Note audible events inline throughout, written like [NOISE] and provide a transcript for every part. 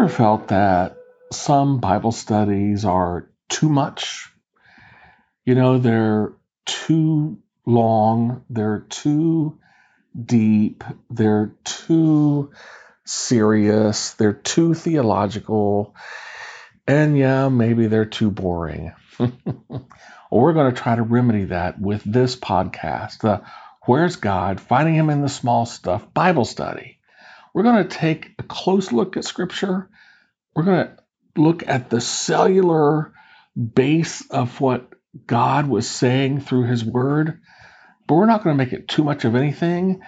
Ever felt that some Bible studies are too much? You know, they're too long, they're too deep, they're too serious, they're too theological, and yeah, maybe they're too boring. [LAUGHS] well, we're going to try to remedy that with this podcast, the Where's God? Finding Him in the Small Stuff Bible Study. We're going to take a close look at Scripture. We're going to look at the cellular base of what God was saying through His Word, but we're not going to make it too much of anything.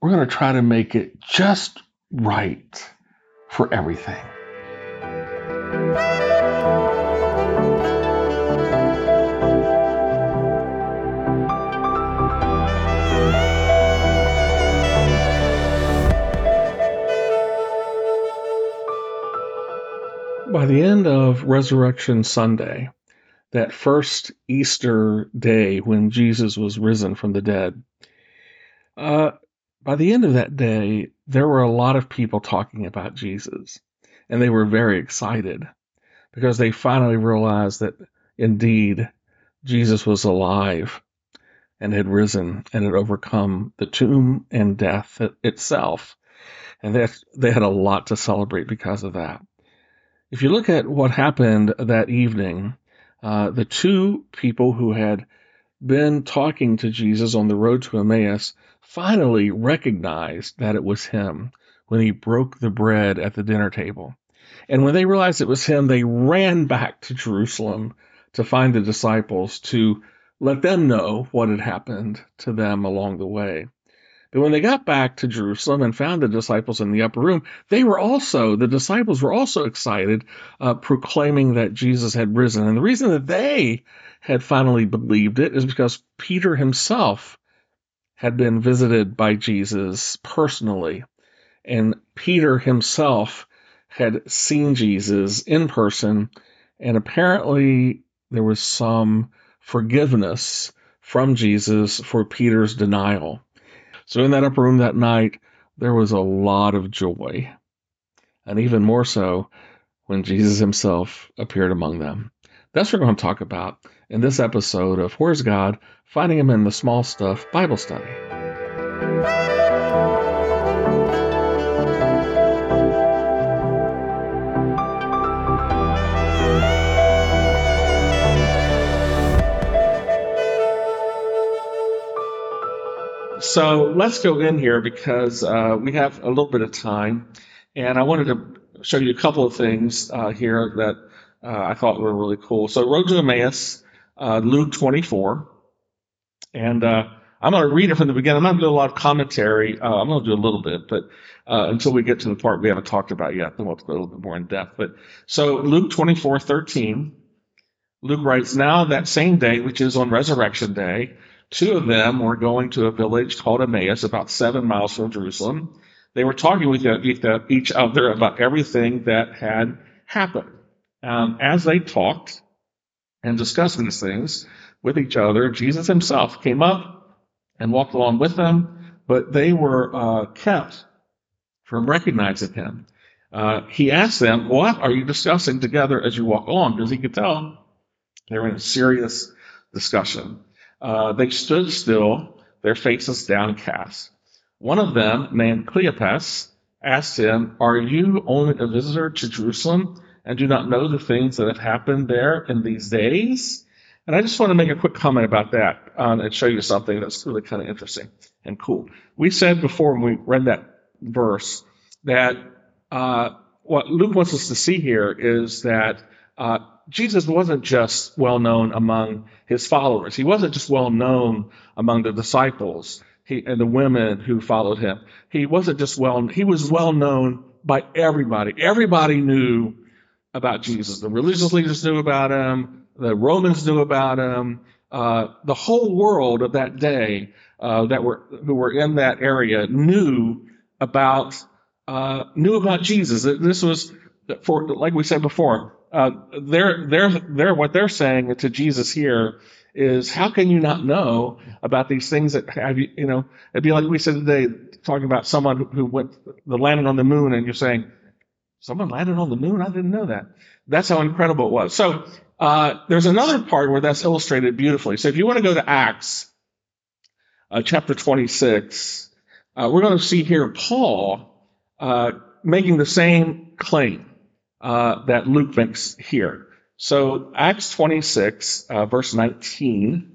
We're going to try to make it just right for everything. By the end of Resurrection Sunday, that first Easter day when Jesus was risen from the dead, uh, by the end of that day, there were a lot of people talking about Jesus, and they were very excited because they finally realized that indeed Jesus was alive and had risen and had overcome the tomb and death itself. And they, they had a lot to celebrate because of that. If you look at what happened that evening, uh, the two people who had been talking to Jesus on the road to Emmaus finally recognized that it was him when he broke the bread at the dinner table. And when they realized it was him, they ran back to Jerusalem to find the disciples to let them know what had happened to them along the way. But when they got back to Jerusalem and found the disciples in the upper room, they were also, the disciples were also excited, uh, proclaiming that Jesus had risen. And the reason that they had finally believed it is because Peter himself had been visited by Jesus personally. And Peter himself had seen Jesus in person. And apparently there was some forgiveness from Jesus for Peter's denial. So in that upper room that night, there was a lot of joy, and even more so when Jesus himself appeared among them. That's what we're going to talk about in this episode of Where's God? Finding Him in the Small Stuff Bible Study. So let's go in here because uh, we have a little bit of time, and I wanted to show you a couple of things uh, here that uh, I thought were really cool. So, Road to Emmaus, uh, Luke 24, and uh, I'm going to read it from the beginning. I'm not going to do a lot of commentary. Uh, I'm going to do a little bit, but until we get to the part we haven't talked about yet, then we'll go a little bit more in depth. But so, Luke 24, 13, Luke writes, Now that same day, which is on Resurrection Day, Two of them were going to a village called Emmaus, about seven miles from Jerusalem. They were talking with each other about everything that had happened. Um, as they talked and discussed these things with each other, Jesus himself came up and walked along with them, but they were uh, kept from recognizing him. Uh, he asked them, What are you discussing together as you walk along? Because he could tell they were in a serious discussion. Uh, they stood still, their faces downcast. One of them, named Cleopas, asked him, Are you only a visitor to Jerusalem and do not know the things that have happened there in these days? And I just want to make a quick comment about that um, and show you something that's really kind of interesting and cool. We said before when we read that verse that uh, what Luke wants us to see here is that uh, Jesus wasn't just well known among his followers. He wasn't just well known among the disciples he, and the women who followed him. He wasn't just well, he was well known by everybody. Everybody knew about Jesus. The religious leaders knew about him. The Romans knew about him. Uh, the whole world of that day uh, that were who were in that area knew about uh, knew about Jesus. This was for like we said before uh, they're they're they're what they're saying to Jesus here is how can you not know about these things that have you you know it'd be like we said today talking about someone who went the landing on the moon and you're saying someone landed on the moon? I didn't know that. That's how incredible it was. So uh, there's another part where that's illustrated beautifully. So if you want to go to Acts uh, chapter 26, uh, we're going to see here Paul uh, making the same claim uh, that Luke makes here. So Acts 26, uh, verse 19.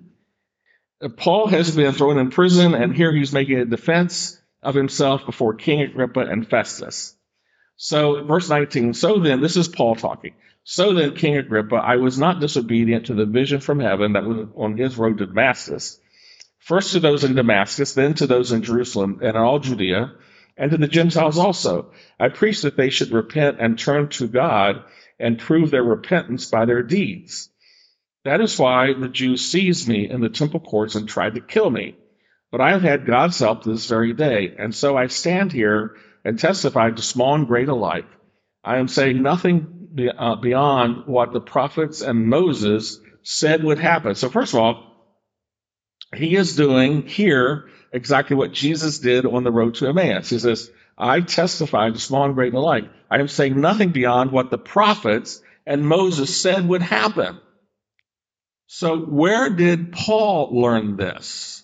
Paul has been thrown in prison, and here he's making a defense of himself before King Agrippa and Festus. So, verse 19, so then, this is Paul talking. So then, King Agrippa, I was not disobedient to the vision from heaven that was on his road to Damascus. First to those in Damascus, then to those in Jerusalem and all Judea, and to the Gentiles also. I preached that they should repent and turn to God and prove their repentance by their deeds. That is why the Jews seized me in the temple courts and tried to kill me. But I have had God's help this very day, and so I stand here and testify to small and great alike. I am saying nothing uh, beyond what the prophets and Moses said would happen. So, first of all, he is doing here exactly what Jesus did on the road to Emmaus. He says, I testify to small and great and alike. I am saying nothing beyond what the prophets and Moses said would happen. So, where did Paul learn this?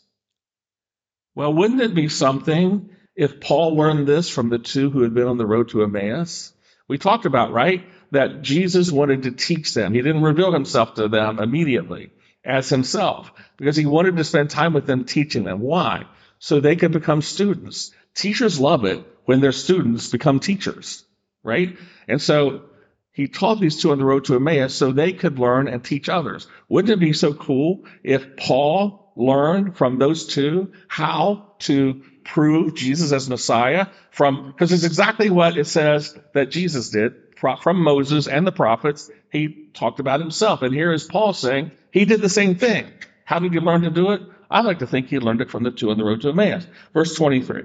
Well, wouldn't it be something if Paul learned this from the two who had been on the road to Emmaus? We talked about, right, that Jesus wanted to teach them. He didn't reveal himself to them immediately as himself because he wanted to spend time with them teaching them. Why? So they could become students. Teachers love it when their students become teachers, right? And so he taught these two on the road to Emmaus so they could learn and teach others. Wouldn't it be so cool if Paul learned from those two how to prove Jesus as Messiah from, because it's exactly what it says that Jesus did from Moses and the prophets. He talked about himself. And here is Paul saying he did the same thing. How did you learn to do it? I like to think he learned it from the two on the road to Emmaus. Verse 23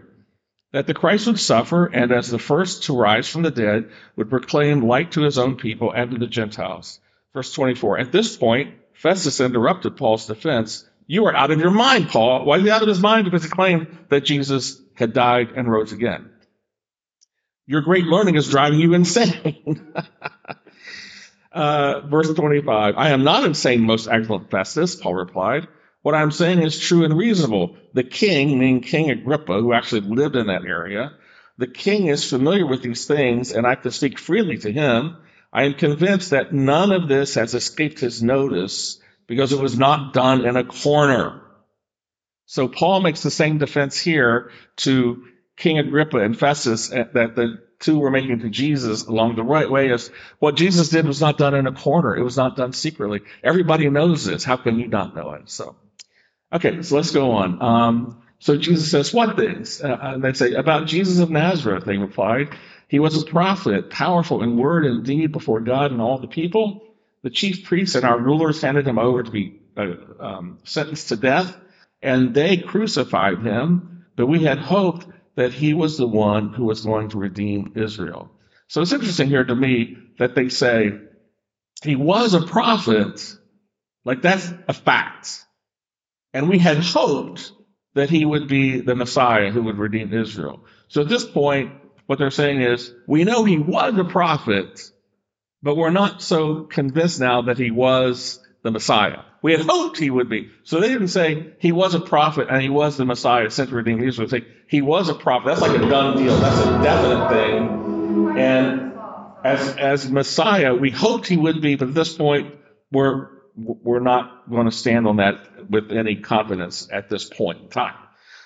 that the Christ would suffer and as the first to rise from the dead would proclaim light to his own people and to the Gentiles. Verse 24. At this point, Festus interrupted Paul's defense. You are out of your mind, Paul. Why is he out of his mind? Because he claimed that Jesus had died and rose again. Your great learning is driving you insane. [LAUGHS] uh, verse 25. I am not insane, most excellent Festus, Paul replied. What I'm saying is true and reasonable. The king, meaning King Agrippa, who actually lived in that area, the king is familiar with these things, and I can speak freely to him. I am convinced that none of this has escaped his notice because it was not done in a corner. So Paul makes the same defense here to King Agrippa and Festus eh, that the two were making to Jesus along the right way is what Jesus did was not done in a corner. It was not done secretly. Everybody knows this. How can you not know it? So, okay, so let's go on. Um, so Jesus says, what things? Uh, and they say, about Jesus of Nazareth, they replied. He was a prophet, powerful in word and deed before God and all the people. The chief priests and our rulers handed him over to be uh, um, sentenced to death, and they crucified him. But we had hoped that he was the one who was going to redeem Israel. So it's interesting here to me that they say he was a prophet, like that's a fact. And we had hoped that he would be the Messiah who would redeem Israel. So at this point, what they're saying is, we know he was a prophet, but we're not so convinced now that he was the Messiah. We had hoped he would be. So they didn't say he was a prophet and he was the Messiah sent to redeem Israel. They say he was a prophet. That's like a done deal. That's a definite thing. And as as Messiah, we hoped he would be, but at this point, we're we're not going to stand on that with any confidence at this point in time.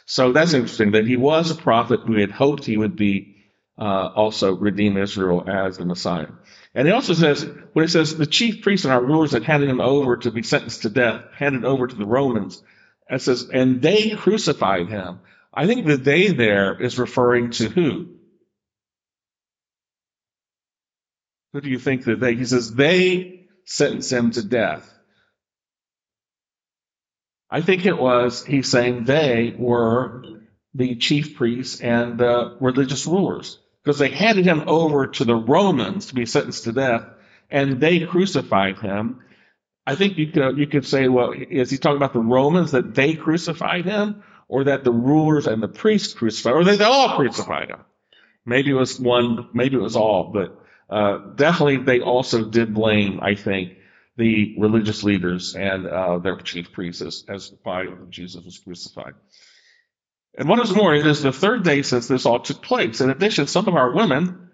So that's interesting that he was a prophet. We had hoped he would be uh, also redeem Israel as the Messiah. And he also says, when he says the chief priests and our rulers had handed him over to be sentenced to death, handed over to the Romans, it says, and they crucified him. I think the they there is referring to who? Who do you think that they? He says they sentenced him to death. I think it was, he's saying they were the chief priests and the religious rulers because they handed him over to the Romans to be sentenced to death, and they crucified him. I think you could you could say, well, is he talking about the Romans that they crucified him, or that the rulers and the priests crucified, or they, they all crucified him? Maybe it was one, maybe it was all, but uh, definitely they also did blame, I think, the religious leaders and uh, their chief priests as, as why Jesus was crucified. And what is more, it is the third day since this all took place. In addition, some of our women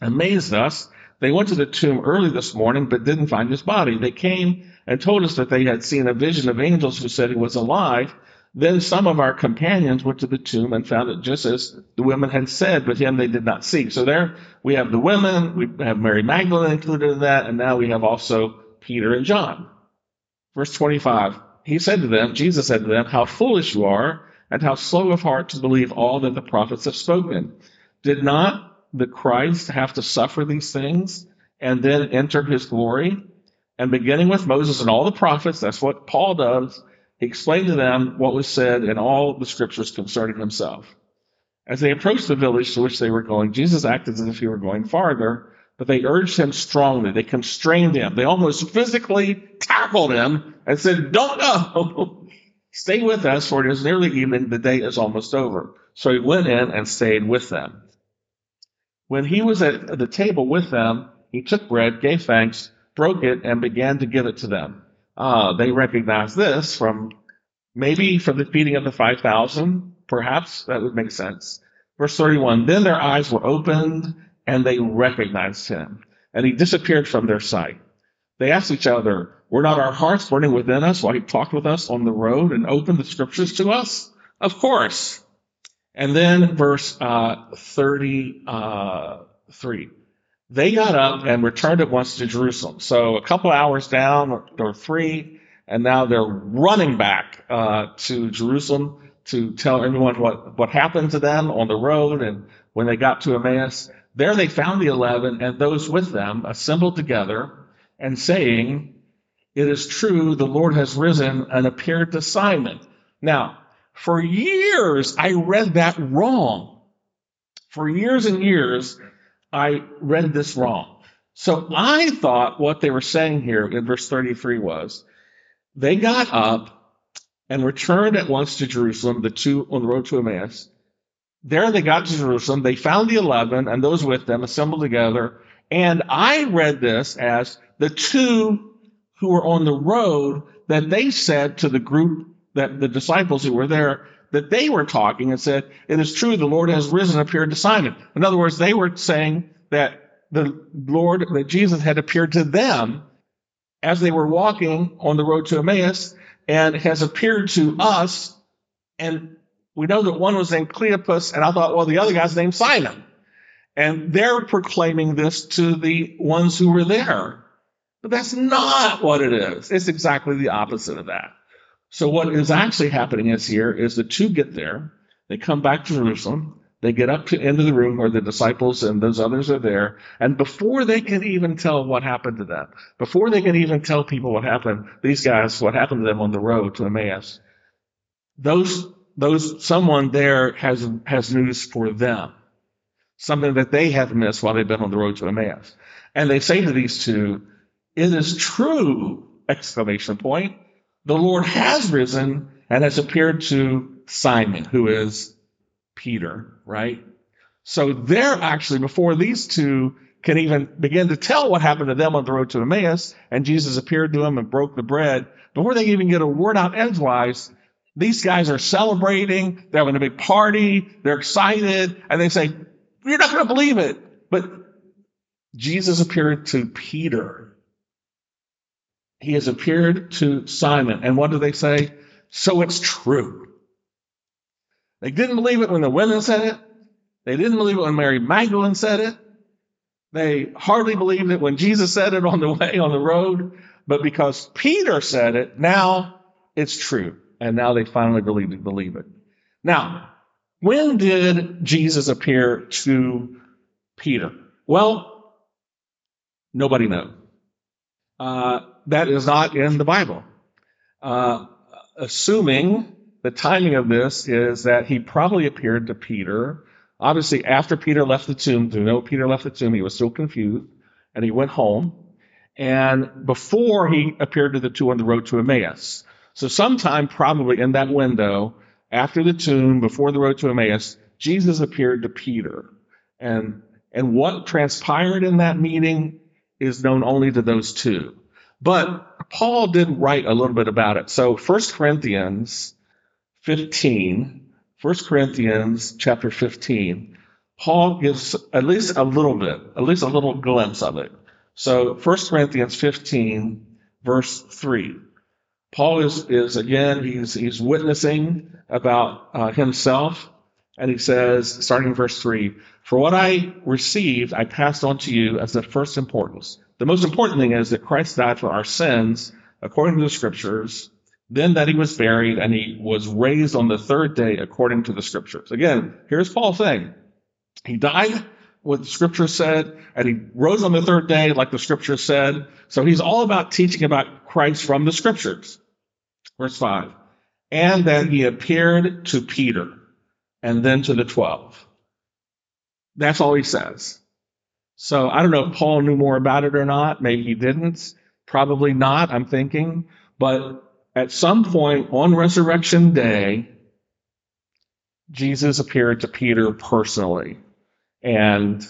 amazed us. They went to the tomb early this morning but didn't find his body. They came and told us that they had seen a vision of angels who said he was alive. Then some of our companions went to the tomb and found it just as the women had said, but him they did not see. So there we have the women, we have Mary Magdalene included in that, and now we have also Peter and John. Verse 25, he said to them, Jesus said to them, How foolish you are, and how slow of heart to believe all that the prophets have spoken. Did not the Christ have to suffer these things and then enter his glory? And beginning with Moses and all the prophets, that's what Paul does, he explained to them what was said in all the scriptures concerning himself. As they approached the village to which they were going, Jesus acted as if he were going farther, but they urged him strongly. They constrained him. They almost physically tackled him and said, Don't go. [LAUGHS] Stay with us, for it is nearly evening. The day is almost over. So he went in and stayed with them. When he was at the table with them, he took bread, gave thanks, broke it, and began to give it to them. Uh, they recognized this from maybe from the feeding of the 5,000. Perhaps that would make sense. Verse 31 Then their eyes were opened and they recognized him, and he disappeared from their sight. They asked each other, Were not our hearts burning within us while he talked with us on the road and opened the scriptures to us? Of course. And then verse uh, 33. They got up and returned at once to Jerusalem. So a couple hours down or, or three, and now they're running back uh, to Jerusalem to tell everyone what, what happened to them on the road and when they got to Emmaus. There they found the eleven and those with them assembled together and saying, It is true, the Lord has risen and appeared to Simon. Now, for years, I read that wrong. For years and years, I read this wrong. So I thought what they were saying here in verse 33 was they got up and returned at once to Jerusalem, the two on the road to Emmaus. There they got to Jerusalem. They found the eleven and those with them assembled together. And I read this as the two who were on the road that they said to the group that the disciples who were there that they were talking and said, It is true, the Lord has risen, appeared to Simon. In other words, they were saying that the Lord, that Jesus had appeared to them as they were walking on the road to Emmaus and has appeared to us. And we know that one was named Cleopas, and I thought, well, the other guy's named Simon. And they're proclaiming this to the ones who were there. But that's not what it is. It's exactly the opposite of that. So what is actually happening is here is the two get there, they come back to Jerusalem, they get up to into the room where the disciples and those others are there, and before they can even tell what happened to them, before they can even tell people what happened, these guys, what happened to them on the road to Emmaus, those those someone there has has news for them, something that they have missed while they've been on the road to Emmaus, and they say to these two, "It is true!" Exclamation point the Lord has risen and has appeared to Simon, who is Peter, right? So they're actually, before these two can even begin to tell what happened to them on the road to Emmaus, and Jesus appeared to them and broke the bread, before they even get a word out edgewise, these guys are celebrating, they're having a big party, they're excited, and they say, You're not going to believe it. But Jesus appeared to Peter he has appeared to Simon. And what do they say? So it's true. They didn't believe it when the women said it. They didn't believe it when Mary Magdalene said it. They hardly believed it when Jesus said it on the [LAUGHS] way on the road. But because Peter said it, now it's true. And now they finally believe it. Believe it. Now, when did Jesus appear to Peter? Well, nobody knows. Uh, that is not in the Bible. Uh, assuming the timing of this is that he probably appeared to Peter. Obviously, after Peter left the tomb, to know Peter left the tomb, he was still confused, and he went home. And before he appeared to the two on the road to Emmaus. So, sometime probably in that window, after the tomb, before the road to Emmaus, Jesus appeared to Peter. And, and what transpired in that meeting is known only to those two. But Paul did write a little bit about it. So 1 Corinthians 15, 1 Corinthians chapter 15, Paul gives at least a little bit, at least a little glimpse of it. So 1 Corinthians 15, verse 3. Paul is, is again, he's, he's witnessing about uh, himself, and he says, starting in verse 3, For what I received, I passed on to you as the first importance. The most important thing is that Christ died for our sins, according to the scriptures, then that he was buried, and he was raised on the third day, according to the scriptures. Again, here's Paul saying, He died, what the scripture said, and he rose on the third day, like the scripture said. So he's all about teaching about Christ from the scriptures. Verse 5. And then he appeared to Peter and then to the 12. That's all he says. So I don't know if Paul knew more about it or not. Maybe he didn't. Probably not, I'm thinking. But at some point on resurrection day, Jesus appeared to Peter personally and,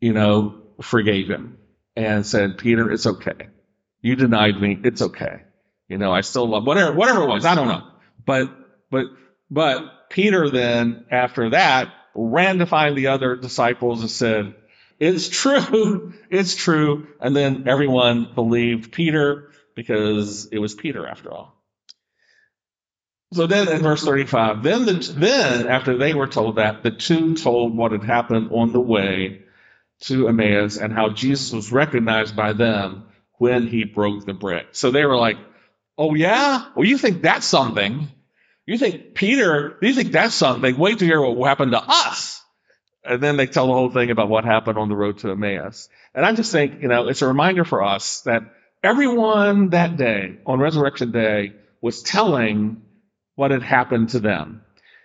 you know, forgave him and said, Peter, it's okay. You denied me. It's okay. You know, I still love whatever, whatever it was. I don't know. But, but, but Peter then, after that, ran to find the other disciples and said, it's true. It's true. And then everyone believed Peter because it was Peter after all. So then in verse 35, then, the, then after they were told that, the two told what had happened on the way to Emmaus and how Jesus was recognized by them when he broke the bread. So they were like, oh yeah? Well, you think that's something. You think Peter, you think that's something. Wait to hear what happened to us. And then they tell the whole thing about what happened on the road to Emmaus. And I just think, you know, it's a reminder for us that everyone that day, on Resurrection Day, was telling what had happened to them.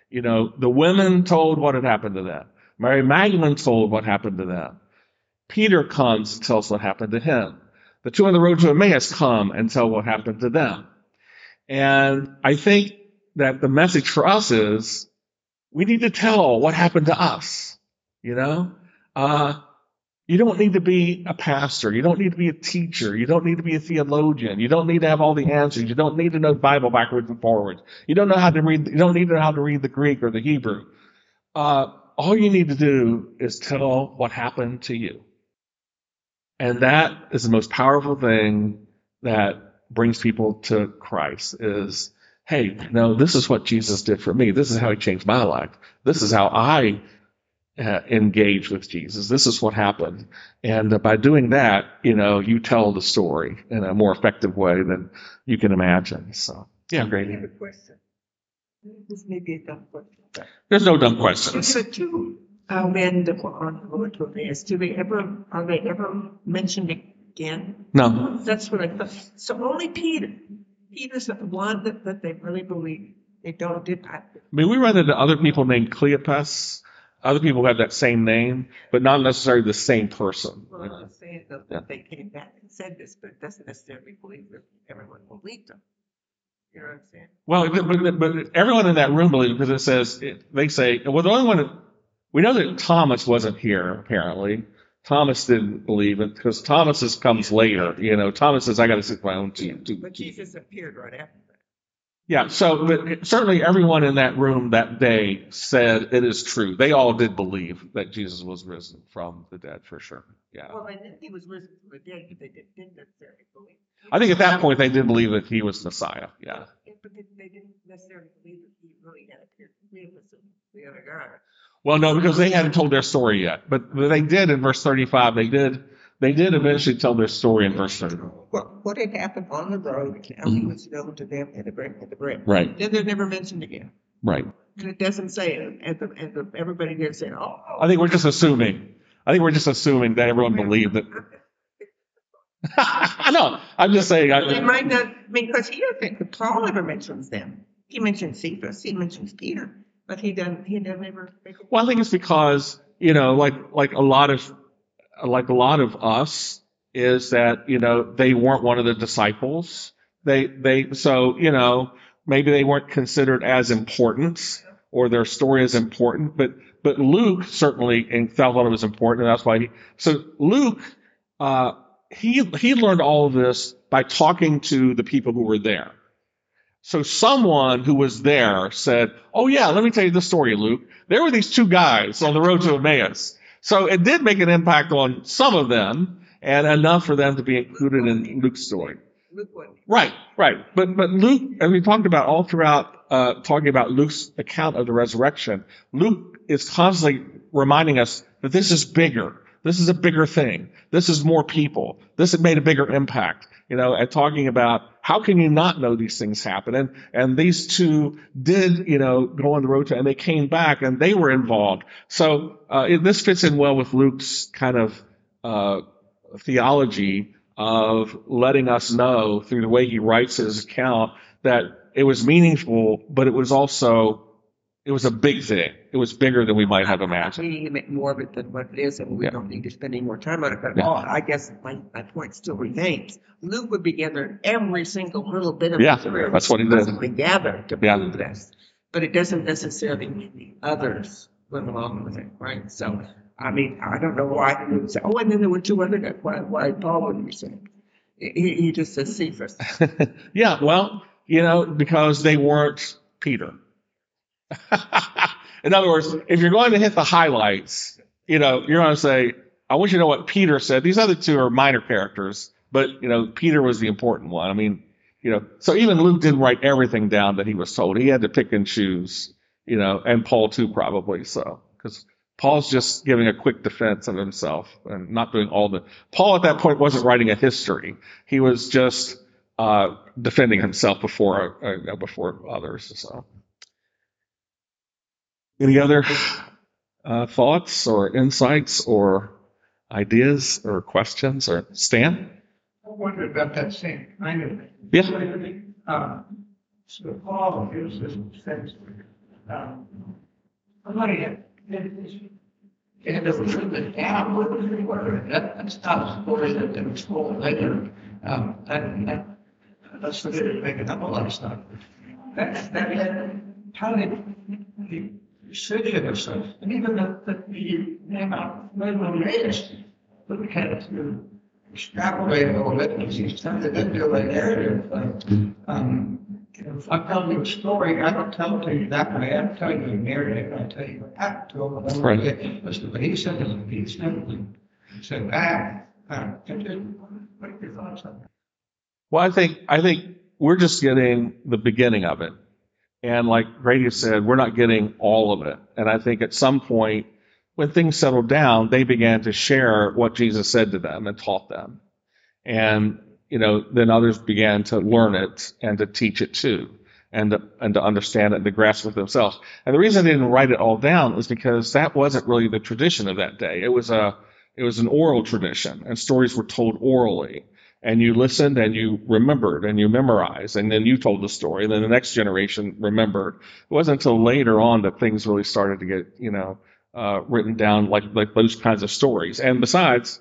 You know, the women told what had happened to them. Mary Magdalene told what happened to them. Peter comes and tells what happened to him. The two on the road to Emmaus come and tell what happened to them. And I think that the message for us is we need to tell what happened to us. You know, uh, you don't need to be a pastor. You don't need to be a teacher. You don't need to be a theologian. You don't need to have all the answers. You don't need to know the Bible backwards and forwards. You don't know how to read. You don't need to know how to read the Greek or the Hebrew. Uh, all you need to do is tell what happened to you. And that is the most powerful thing that brings people to Christ is, hey, no, this is what Jesus did for me. This is how he changed my life. This is how I uh, engage with Jesus. This is what happened. And uh, by doing that, you know, you tell the story in a more effective way than you can imagine. So, yeah, great. I have a question. This may be a dumb question. There's no dumb questions. Two uh, men that were on the road to Emmaus, do they ever, are they ever mentioned again? No, That's what I thought. So only Peter, Peter's the one that, that they really believe. They don't did not. I mean, we run into other people named Cleopas. Other people have that same name, but not necessarily the same person. Well, I'm not saying that that they came back and said this, but it doesn't necessarily believe that everyone believed them. You know what I'm saying? Well, but, but everyone in that room believes because it says it, they say well the only one that- we know that Thomas wasn't here apparently. Thomas didn't believe it because Thomas comes later. You know, Thomas says I got to sit my own team. But Jesus appeared right after. Yeah. So but certainly everyone in that room that day said it is true. They all did believe that Jesus was risen from the dead for sure. Yeah. Well, they knew he was risen from the dead, but they didn't necessarily believe. I think at that point they did believe that he was Messiah. Yeah. But they they didn't necessarily believe that he really had appeared to be the other guy. Well, no, because they hadn't told their story yet. But they did in verse 35. They did. They did eventually tell their story in verse 30. What, what had happened on the road, how he mm-hmm. was known to them at the break, at the break. Right. Then they're never mentioned again. Right. And it doesn't say it, and the, and the, everybody there saying, oh. oh. I think we're just assuming. I think we're just assuming that everyone believed that. [LAUGHS] I know. I'm just saying. They I, might not, I mean, because he doesn't, Paul never mentions them. He mentions Cephas, he mentions Peter, but he doesn't, he doesn't ever. well, I think it's because you know, like like a lot of like a lot of us is that you know they weren't one of the disciples. They they so you know maybe they weren't considered as important or their story is important, but but Luke certainly and thought it was important, and that's why. He, so Luke, uh, he he learned all of this by talking to the people who were there. So someone who was there said, "Oh yeah, let me tell you the story, Luke. There were these two guys on the road to Emmaus." So it did make an impact on some of them, and enough for them to be included in Luke's story. Luke. Right, right. But but Luke, as we talked about all throughout uh, talking about Luke's account of the resurrection, Luke is constantly reminding us that this is bigger. This is a bigger thing. This is more people. This made a bigger impact. You know, and talking about how can you not know these things happen? And and these two did, you know, go on the road to, and they came back and they were involved. So uh, it, this fits in well with Luke's kind of uh, theology of letting us know through the way he writes his account that it was meaningful, but it was also it was a big thing. It was bigger than we might have imagined. We need to make more of it than what it is, and we Yeah. don't need to spend any more time on it. But Yeah. I guess my, my point still remains. Luke would be gathering every single little bit of Yeah, material that's what he did. gathered to Yeah. prove this. But it doesn't necessarily mean the others went along with it, right? So, I mean, I don't know why he would say, oh, and then there were two other guys. Why, why Paul wouldn't be saying? He, he just says Cephas. [LAUGHS] yeah, well, you know, because they weren't Peter. [LAUGHS] In other words, if you're going to hit the highlights, you know, you're going to say, I want you to know what Peter said. These other two are minor characters, but, you know, Peter was the important one. I mean, you know, so even Luke didn't write everything down that he was told. He had to pick and choose, you know, and Paul too, probably so, because Paul's just giving a quick defense of himself and not doing all the. Paul at that point wasn't writing a history. He was just uh, defending himself before uh, before others. So, any other uh, thoughts or insights or ideas or questions or Stan? I wondered about that same kind of thing. Yeah. Um, so Paul uses things, um, somebody had, they had to written it down, whatever, that, that's not a story that they was told later. Um, and, and let's forget it, making up a lot of stuff. That, that had, how did the city of stuff, and even the, the, the name of, when we raised, we had to extrapolate a little bit, because he's turned it into a narrative, like, um, if I tell you a story, I don't tell it to you that way, I don't tell you a narrative, I tell you what happened to him. and Right. what- Listen, what he said is a piece, and so that, uh, what are your thoughts on that? Well, I think I think we're just getting the beginning of it, and like Grady said, we're not getting all of it. And I think at some point, when things settled down, they began to share what Jesus said to them and taught them, and you know, then others began to learn it and to teach it too, and to, and to understand it and to grasp it themselves. And the reason they didn't write it all down is because that wasn't really the tradition of that day. It was a it was an oral tradition, and stories were told orally and you listened and you remembered and you memorized and then you told the story and then the next generation remembered. It wasn't until later on that things really started to get you know uh, written down like like those kinds of stories. And besides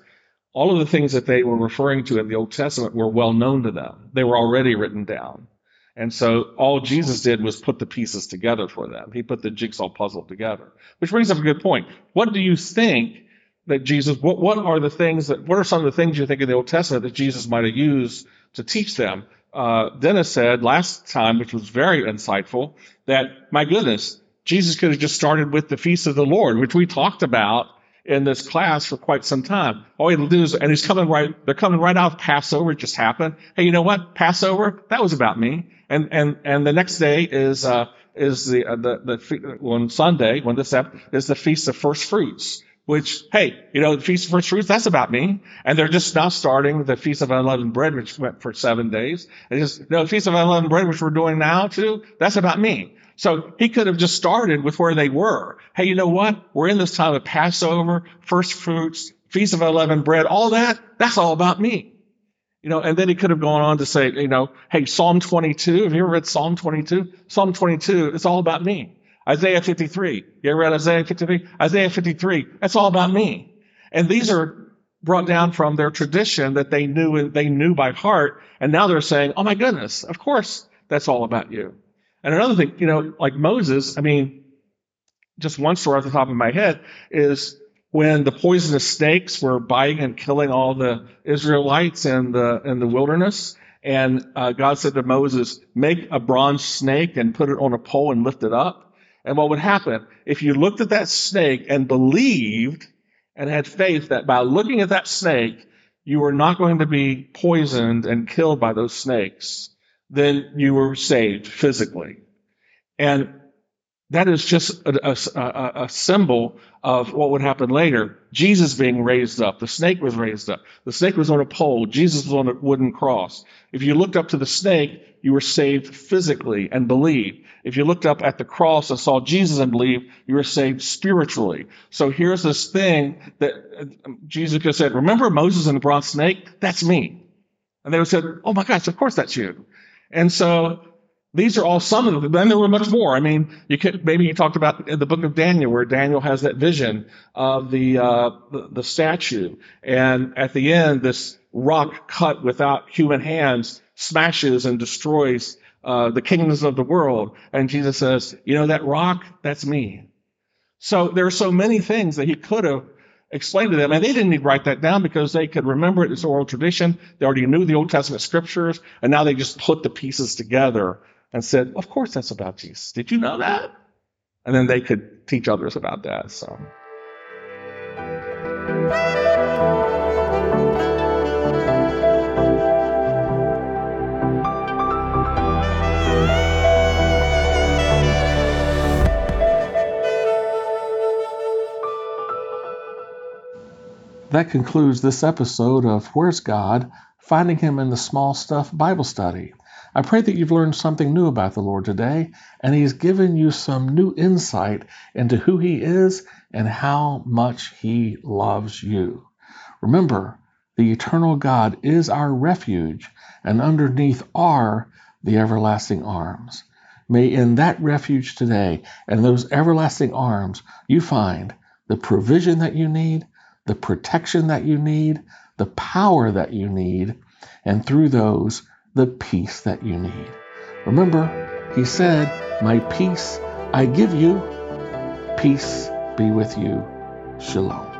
all of the things that they were referring to in the old testament were well known to them. They were already written down. And so all jesus did was put the pieces together for them. He put the jigsaw puzzle together which brings up a good point. What do you think that Jesus, what, what are the things that, what are some of the things you think in the Old Testament that Jesus might have used to teach them? Uh, Dennis said last time, which was very insightful, that my goodness, Jesus could have just started with the feast of the Lord, which we talked about in this class for quite some time. All he had to do is, and he's coming right, they're coming right out of Passover. It just happened. Hey, you know what? Passover, that was about me. And, and, and the next day is, uh, is the, uh, the, the, on Sunday, when this ep- is the feast of first fruits which, hey, you know, the Feast of First Fruits, that's about me. And they're just now starting the Feast of Unleavened Bread, which went for seven days. And just, no, Feast of Unleavened Bread, which we're doing now too, that's about me. So he could have just started with where they were. Hey, you know what? We're in this time of Passover, first fruits, Feast of Unleavened Bread, all that, that's all about me. You know, and then he could have gone on to say, you know, hey, Psalm 22, have you ever read Psalm 22? Psalm 22, it's all about me. Isaiah 53. You ever read Isaiah 53? Isaiah 53. That's all about me. And these are brought down from their tradition that they knew they knew by heart, and now they're saying, "Oh my goodness, of course that's all about you." And another thing, you know, like Moses, I mean, just one story off the top of my head is when the poisonous snakes were biting and killing all the Israelites in the in the wilderness. And uh, God said to Moses, "Make a bronze snake and put it on a pole and lift it up." And what would happen if you looked at that snake and believed and had faith that by looking at that snake, you were not going to be poisoned and killed by those snakes, then you were saved physically. And that is just a, a, a, symbol of what would happen later. Jesus being raised up. The snake was raised up. The snake was on a pole. Jesus was on a wooden cross. If you looked up to the snake, you were saved physically and believed. If you looked up at the cross and saw Jesus and believed, you were saved spiritually. So here's this thing that Jesus could have said, remember Moses and the bronze snake? That's me. And they would have said, oh my gosh, of course that's you. And so these are all some of them. Then there were much more. I mean, you could maybe you talked about in the book of Daniel, where Daniel has that vision of the, uh, the the statue, and at the end, this rock cut without human hands smashes and destroys uh, the kingdoms of the world. And Jesus says, "You know that rock? That's me." So there are so many things that he could have explained to them, and they didn't need to write that down because they could remember it as oral tradition. They already knew the Old Testament scriptures, and now they just put the pieces together and said, Of course that's about Jesus. Did you know that? And then they could teach others about that. So. That concludes this episode of Where's God? Finding Him in the Small Stuff Bible Study. I pray that you've learned something new about the Lord today, and He's given you some new insight into who He is and how much He loves you. Remember, the eternal God is our refuge, and underneath are the everlasting arms. May in that refuge today and those everlasting arms you find the provision that you need, the protection that you need, the power that you need, and through those, the peace that you need. Remember, he said, My peace I give you, peace be with you. Shalom.